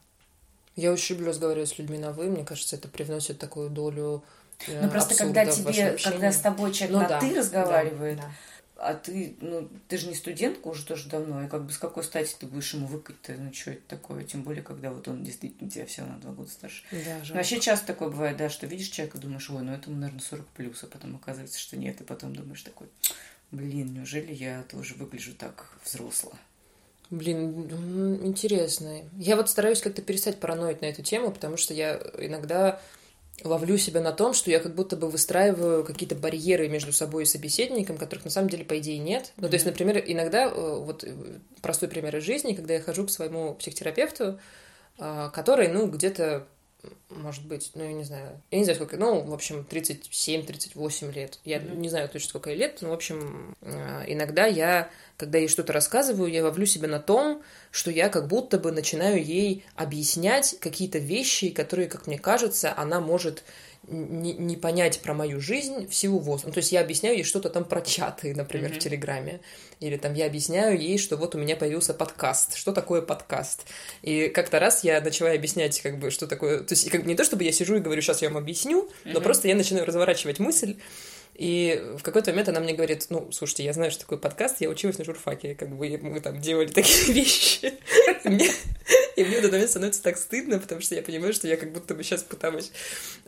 Я очень люблю разговаривать с людьми на «вы». Мне кажется, это привносит такую долю Ну просто когда тебе, когда с тобой человек Ну на да, ты разговаривает, да, да. а ты, ну, ты же не студентка уже тоже давно, и как бы с какой стати ты будешь ему выкать-то, ну что это такое, тем более, когда вот он действительно тебя всего на два года старше. Да, Ну. Вообще часто такое бывает, да, что видишь человека, думаешь, ой, ну этому, наверное, 40 плюс, а потом оказывается, что нет, и потом думаешь такой, блин, неужели я тоже выгляжу так взросло? Блин, интересно. Я вот стараюсь как-то перестать параноить на эту тему, потому что я иногда ловлю себя на том, что я как будто бы выстраиваю какие-то барьеры между собой и собеседником, которых на самом деле, по идее, нет. Ну, то есть, например, иногда, э, вот э, простой пример из жизни, когда я хожу к своему психотерапевту, а, который, ну, где-то, может быть, ну, я не знаю, я не знаю, сколько, ну, в общем, 37-38 лет. Я Мгм. не знаю точно, сколько ей лет, но, в общем, э, иногда я, когда ей что-то рассказываю, я ловлю себя на том, что я как будто бы начинаю ей объяснять какие-то вещи, которые, как мне кажется, она может не, не понять про мою жизнь в силу возраста. Ну, то есть я объясняю ей что-то там про чаты, например, в Мгм. Телеграме. Или там я объясняю ей, что вот у меня появился подкаст. Что такое подкаст? И как-то раз я начала объяснять, как бы, что такое... То есть как бы не то, чтобы я сижу и говорю, сейчас я вам объясню, но Мгм. просто я начинаю разворачивать мысль, и в какой-то момент она мне говорит, ну, слушайте, я знаю, что такое подкаст, я училась на журфаке, как бы мы там делали такие вещи. И мне, в этот момент становится так стыдно, потому что я понимаю, что я как будто бы сейчас пыталась...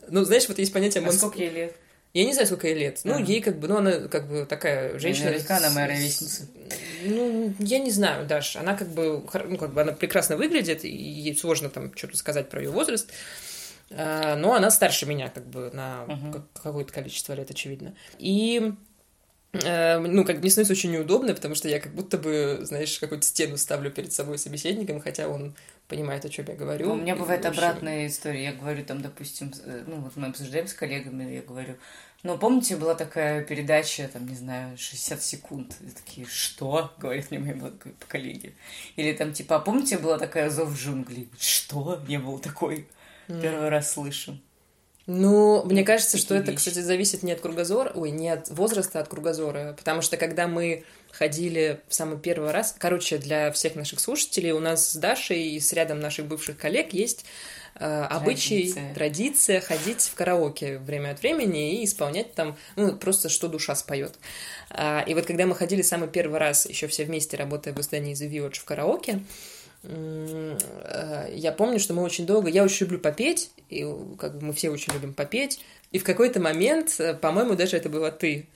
Ну, знаешь, вот есть понятие... А монс- сколько ей лет? Я не знаю, сколько ей лет. Ну, Ага. ей как бы, ну, она как бы такая женщина... Наверняка она моя ровесница. Ну, я не знаю, Даш. Она как бы, ну, как бы она прекрасно выглядит, и ей сложно там что-то сказать про ее возраст. А, Но она старше меня, как бы, на как- какое-то количество лет, очевидно. И э, ну, как бы мне становится очень неудобно, потому что я как будто бы, знаешь, какую-то стену ставлю перед собой собеседником, хотя он понимает, о чем я говорю. У меня бывает обратная история. Я говорю там, допустим, э, ну вот мы обсуждаем с коллегами, я говорю, ну помните, была такая передача, там, не знаю, 60 секунд. И такие, что? Говорят мне мои коллеги. Или там типа, а помните, была такая зов джунглей? Что? Не было такой. Первый раз слышу. Ну, мне кажется, что это, кстати, зависит не от кругозора, ой, не от возраста, а от кругозора. Потому что когда мы ходили в самый первый раз, короче, для всех наших слушателей, у нас с Дашей и с рядом наших бывших коллег есть э, обычай, Традиция. традиция ходить в караоке время от времени и исполнять там, ну, просто что душа споет. А, и вот когда мы ходили самый первый раз, еще все вместе, работая в издании The Village в караоке, э, я помню, что мы очень долго... Я очень люблю попеть, и как бы мы все очень любим попеть. И в какой-то момент, э, по-моему, даже это была ты,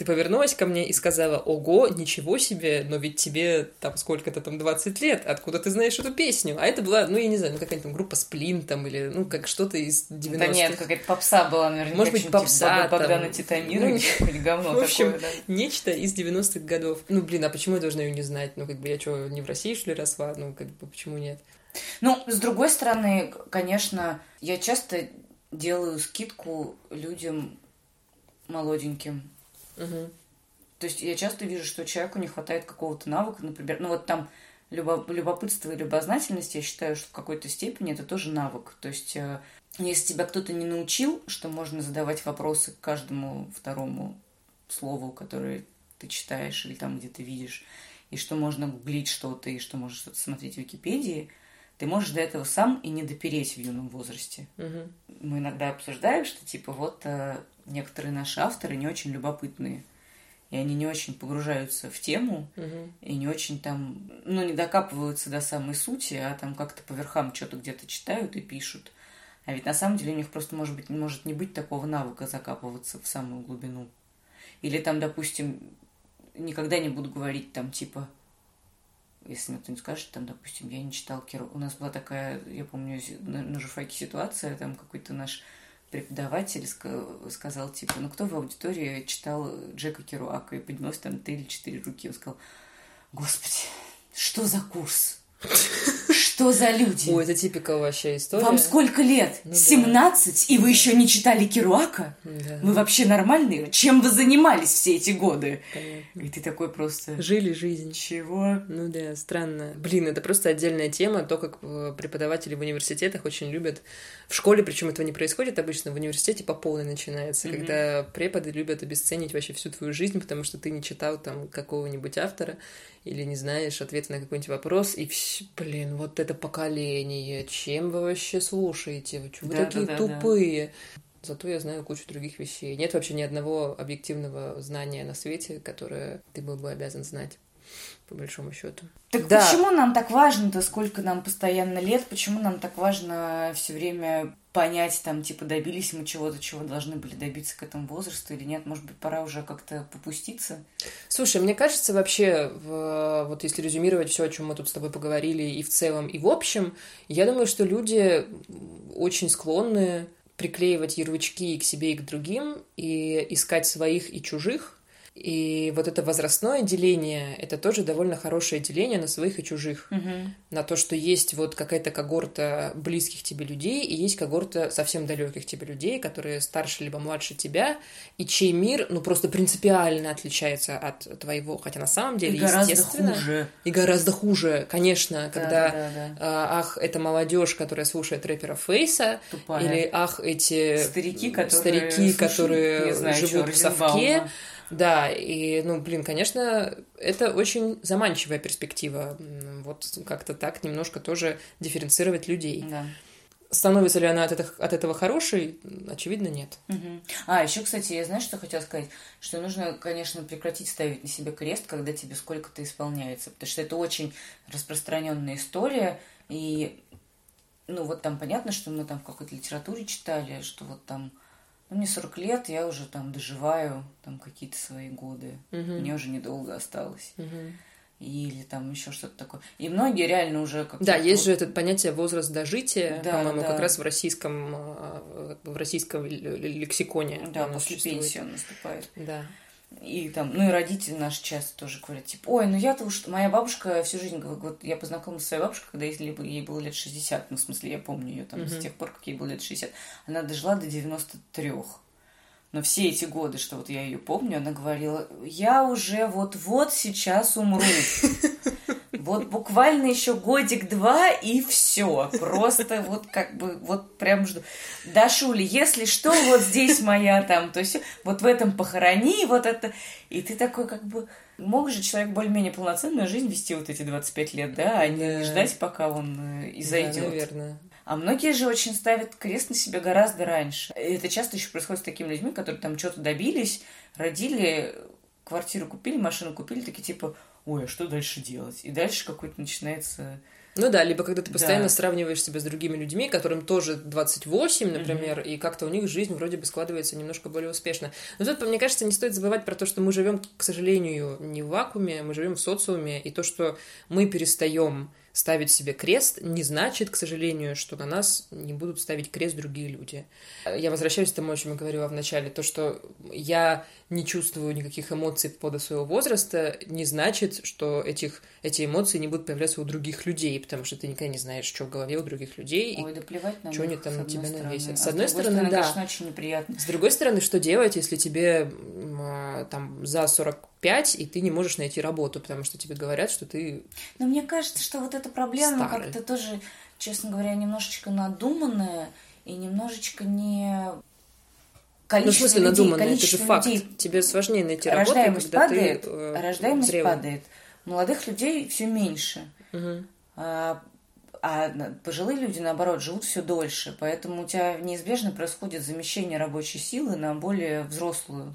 ты повернулась ко мне и сказала, ого, ничего себе, но ведь тебе там сколько-то там 20 лет, откуда ты знаешь эту песню? А это была, ну, я не знаю, ну, какая-нибудь там группа Сплин там, или, ну, как что-то из 90-х. Да нет, какая-то попса была, наверное. Может быть, попса там. Богдана Титамира, Ну, какое-нибудь говно в общем, такое, да. Нечто из 90-х годов. Ну, блин, а почему я должна ее не знать? Ну, как бы я что, не в России, что ли, росла? Ну, как бы, почему нет? Ну, с другой стороны, конечно, я часто делаю скидку людям молоденьким. Мгм. То есть я часто вижу, что человеку не хватает какого-то навыка, например, ну вот там любо- любопытство и любознательность, я считаю, что в какой-то степени это тоже навык. То есть э, если тебя кто-то не научил, что можно задавать вопросы к каждому второму слову, которое ты читаешь или там, где ты видишь, и что можно гуглить что-то, и что можно что-то смотреть в Википедии, ты можешь до этого сам и не допереть в юном возрасте. Мгм. Мы иногда обсуждаем, что типа вот э, некоторые наши авторы не очень любопытные. И они не очень погружаются в тему, Мгм. и не очень там, ну, не докапываются до самой сути, а там как-то по верхам что-то где-то читают и пишут. А ведь на самом деле у них просто, может быть, может не быть такого навыка закапываться в самую глубину. Или там, допустим, никогда не буду говорить там типа, если мне кто-нибудь скажет, там, допустим, я не читал Киру. У нас была такая, я помню, на, на журфаке ситуация, там какой-то наш преподаватель ска- сказал, типа, ну кто в аудитории читал Джека Керуака? И поднялось там три или четыре руки. Он сказал, господи, что за курс? Что за люди? Ой, это типика вообще история. Вам сколько лет? Ну да. 17? И вы еще не читали Керуака? Да, Вы вообще нормальные? Чем вы занимались все эти годы? понятно. И ты такой просто... Жили жизнь. Чего? Ну да, странно. Блин, это просто отдельная тема, то, как э, преподаватели в университетах очень любят. В школе, причем этого не происходит обычно, в университете по полной начинается, Мгм. когда преподы любят обесценить вообще всю твою жизнь, потому что ты не читал там какого-нибудь автора или не знаешь ответа на какой-нибудь вопрос, и вс- блин, вот это поколение, чем вы вообще слушаете? Вы, Да, такие да, да, да. тупые. Зато я знаю кучу других вещей. Нет вообще ни одного объективного знания на свете, которое ты был бы обязан знать, по большому счету. Так Да. почему нам так важно-то, сколько нам постоянно лет? Почему нам так важно все время понять, там, типа, добились мы чего-то, чего должны были добиться к этому возрасту или нет? Может быть, пора уже как-то попуститься? Слушай, мне кажется, вообще, в- вот если резюмировать все, о чем мы тут с тобой поговорили, и в целом, и в общем, я думаю, что люди очень склонны приклеивать ярлычки и к себе, и к другим, и искать своих и чужих. И вот это возрастное деление, это тоже довольно хорошее деление на своих и чужих. На то, что есть вот какая-то когорта близких тебе людей, и есть когорта совсем далеких тебе людей, которые старше либо младше тебя, и чей мир, ну, просто принципиально отличается от твоего, хотя на самом деле, И гораздо естественно, хуже. и гораздо хуже, конечно, Да, когда да, да, а, ах, это молодежь, которая слушает рэпера Фейса, Тупая. или ах, эти Старики, которые старики, слушают, которые знаю, живут чё, в совке. Розенбаума. Да, и, ну, блин, конечно, это очень заманчивая перспектива. Вот как-то так немножко тоже дифференцировать людей. Да. Становится ли она от этого, от этого хорошей? Очевидно, нет. Мгм. А, еще, кстати, я знаешь, что хотела сказать? Что нужно, конечно, прекратить ставить на себе крест, когда тебе сколько-то исполняется. Потому что это очень распространенная история. И, ну, вот там понятно, что мы там в какой-то литературе читали, что вот там, ну, мне 40 лет, я уже там доживаю там какие-то свои годы. Мгм. Мне уже недолго осталось. Мгм. Или там еще что-то такое. И многие реально уже как Да, есть же это понятие возраст дожития, Да, по-моему, да. как раз в российском, э, в российском лексиконе. Да, после существует. пенсии он наступает. Да. И там, ну и родители наши часто тоже говорят, типа, ой, ну я-то уж, моя бабушка всю жизнь, вот я познакомилась с своей бабушкой, когда ей, было лет 60, ну, в смысле, я помню ее там с Мгм. тех пор, как ей было лет 60. Она дожила до 93. Но все эти годы, что вот я ее помню, она говорила, я уже вот-вот сейчас умру. Вот буквально еще годик-два и все. Просто вот как бы вот прям жду. Да, Шули, если что, вот здесь моя там, то есть вот в этом похорони, вот это. И ты такой как бы... Мог же человек более-менее полноценную жизнь вести вот эти 25 лет, да, а не Да. ждать, пока он э, и Да, зайдет. наверное. А многие же очень ставят крест на себя гораздо раньше. И это часто еще происходит с такими людьми, которые там что-то добились, родили, квартиру купили, машину купили, такие типа, ой, а что дальше делать? И дальше какой-то начинается... Ну да, либо когда ты постоянно Да. сравниваешь себя с другими людьми, которым тоже 28, например, и как-то у них жизнь вроде бы складывается немножко более успешно. Но тут, мне кажется, не стоит забывать про то, что мы живем, к сожалению, не в вакууме, мы живем в социуме, и то, что мы перестаем ставить себе крест, не значит, к сожалению, что на нас не будут ставить крест другие люди. Я возвращаюсь к тому, о чем я говорила в начале. То, что я не чувствую никаких эмоций по поводу своего возраста, не значит, что этих, эти эмоции не будут появляться у других людей, потому что ты никогда не знаешь, что в голове у других людей. и Ой, да плевать на чё них, они там на тебя стороны. навесят? С А одной другой стороны, да. конечно, очень неприятно. С другой стороны, что делать, если тебе а, там за 45, и ты не можешь найти работу, потому что тебе говорят, что ты... Но мне кажется, что вот эта проблема как-то тоже, честно говоря, немножечко надуманная и немножечко не... Ну, в Количество смысле, людей, надуманно, это же количество факт. людей Тебе сложнее найти работу, рождаемость когда падает, ты э, рождаемость зрелый. падает. Молодых людей все меньше. А, а пожилые люди, наоборот, живут все дольше, поэтому у тебя неизбежно происходит замещение рабочей силы на более взрослую.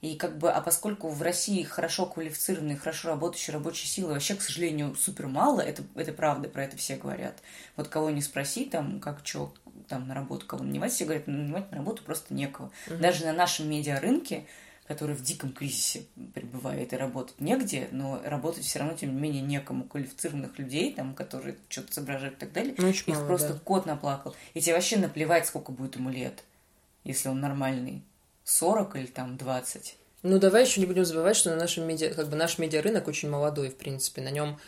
И как бы, а поскольку в России хорошо квалифицированные, хорошо работающие рабочие силы вообще, к сожалению, супер мало, это, это правда, про это все говорят. Вот кого не спроси, там, как что, там, на работу кого нанимать, все говорят, нанимать на работу просто некого. Угу. Даже на нашем медиарынке который в диком кризисе пребывает и работать негде, но работать все равно, тем не менее, некому квалифицированных людей, там, которые что-то соображают и так далее. Ну, Их мало, просто да. кот наплакал. И тебе вообще наплевать, сколько будет ему лет, если он нормальный. 40 или там 20. Ну, давай еще не будем забывать, что на нашем медиа, как бы наш медиарынок очень молодой, в принципе. На нем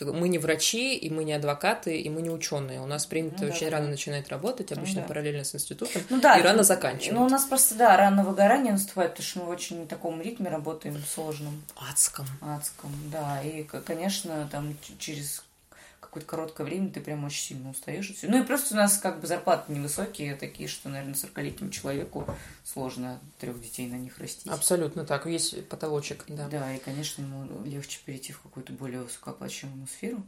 мы не врачи, и мы не адвокаты, и мы не ученые. У нас принято ну, очень да, рано да. начинать работать, ну обычно ну, да. параллельно с институтом, ну, да, и рано заканчивать. Ну, у нас просто, да, рано выгорание наступает, потому что мы в очень таком ритме работаем сложном. Адском. Адском, да. И, конечно, там через какое-то короткое время ты прям очень сильно устаешь. И все. Ну и просто у нас как бы зарплаты невысокие, такие, что, наверное, 40-летнему человеку сложно трех детей на них расти. Абсолютно так. Есть потолочек, да. Да, и, конечно, ему легче перейти в какую-то более высокооплачиваемую сферу.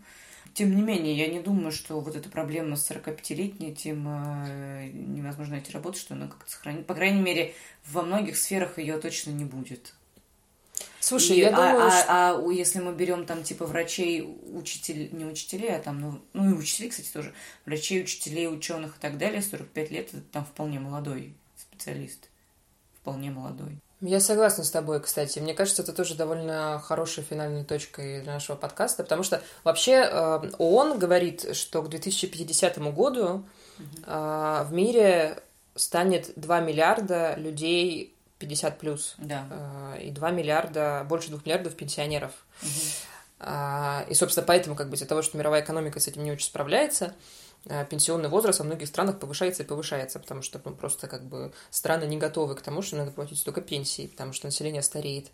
Тем не менее, я не думаю, что вот эта проблема с 45-летней, тем э, невозможно найти работу, что она как-то сохранит. По крайней мере, во многих сферах ее точно не будет. Слушай, и, я а, думаю, а, что... а, а если мы берем там типа врачей, учителей, не учителей, а там, ну, ну и учителей, кстати, тоже, врачей, учителей, ученых и так далее, 45 лет, это там вполне молодой специалист. Вполне молодой. Я согласна с тобой, кстати. Мне кажется, это тоже довольно хорошей финальной точкой для нашего подкаста, потому что вообще э, ООН говорит, что к 2050 году э, в мире станет 2 миллиарда людей 50 плюс. Да. Э, и 2 миллиарда, больше 2 миллиардов пенсионеров. Угу. И, собственно, поэтому, как бы из-за того, что мировая экономика с этим не очень справляется, э, пенсионный возраст во многих странах повышается и повышается, потому что ну, просто как бы страны не готовы к тому, что надо платить столько пенсий, потому что население стареет.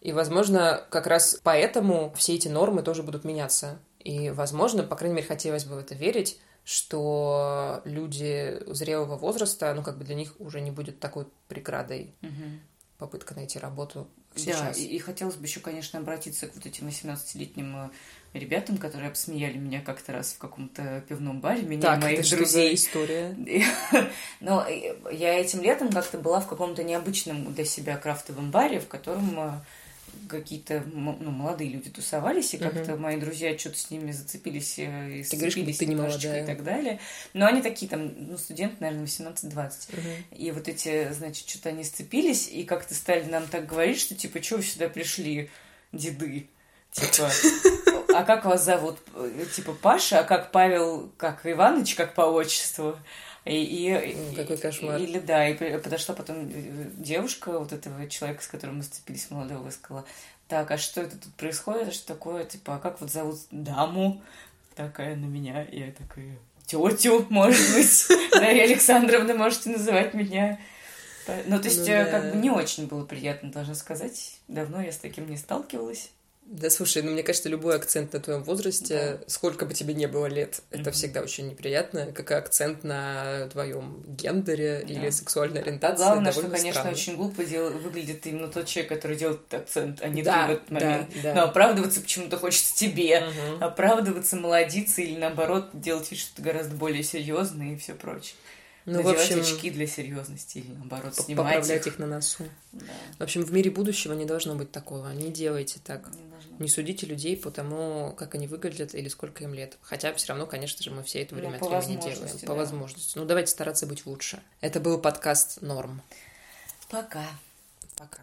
И, возможно, как раз поэтому все эти нормы тоже будут меняться. И, возможно, по крайней мере, хотелось бы в это верить, что люди зрелого возраста, ну, как бы для них уже не будет такой преградой угу. попытка найти работу сейчас. Да, и, и хотелось бы еще, конечно, обратиться к вот этим 18-летним э, ребятам, которые обсмеяли меня как-то раз в каком-то пивном баре, меня так, и моих это друзей. История? Но я этим летом как-то была в каком-то необычном для себя крафтовом баре, в котором э, какие-то ну, молодые люди тусовались, и как-то мои друзья что-то с ними зацепились э, и ты говоришь, ты не молодая. и так далее. Но они такие там, ну, студенты, наверное, 18-20. Угу. И вот эти, значит, что-то они сцепились, и как-то стали нам так говорить, что типа, что вы сюда пришли, деды? Типа, а как вас зовут? Типа Паша, а как Павел, как Иваныч, как по отчеству? И, и, Какой кошмар. Или да, и подошла потом девушка вот этого человека, с которым мы сцепились, молодого, сказала, так, а что это тут происходит, а что такое, типа, а как вот зовут даму? Такая на меня, и я такая, тетю, может быть, Дарья Александровна, можете называть меня. Ну, то есть, ну, э, да. как бы не очень было приятно, должна сказать. Давно я с таким не сталкивалась. Да, слушай, ну мне кажется, любой акцент на твоем возрасте, да. сколько бы тебе не было лет, mm-hmm. это всегда очень неприятно, как и акцент на твоем гендере да. или сексуальной ориентации. Главное, что, конечно, странно. очень глупо дел... выглядит именно тот человек, который делает акцент, а не да, ты в этот момент. Да, да. Но оправдываться почему-то хочется тебе, mm-hmm. оправдываться, молодиться или наоборот делать вид, что ты гораздо более серьезный и все прочее. Ну, Надевать в общем, очки для серьезности или наоборот снимать Поправлять их, их на носу. Да. В общем, в мире будущего не должно быть такого. Не делайте так. Не, не судите людей по тому, как они выглядят или сколько им лет. Хотя все равно, конечно же, мы все это ну, время от времени делаем. Да. По возможности. Ну, давайте стараться быть лучше. Это был подкаст Норм. Пока. Пока.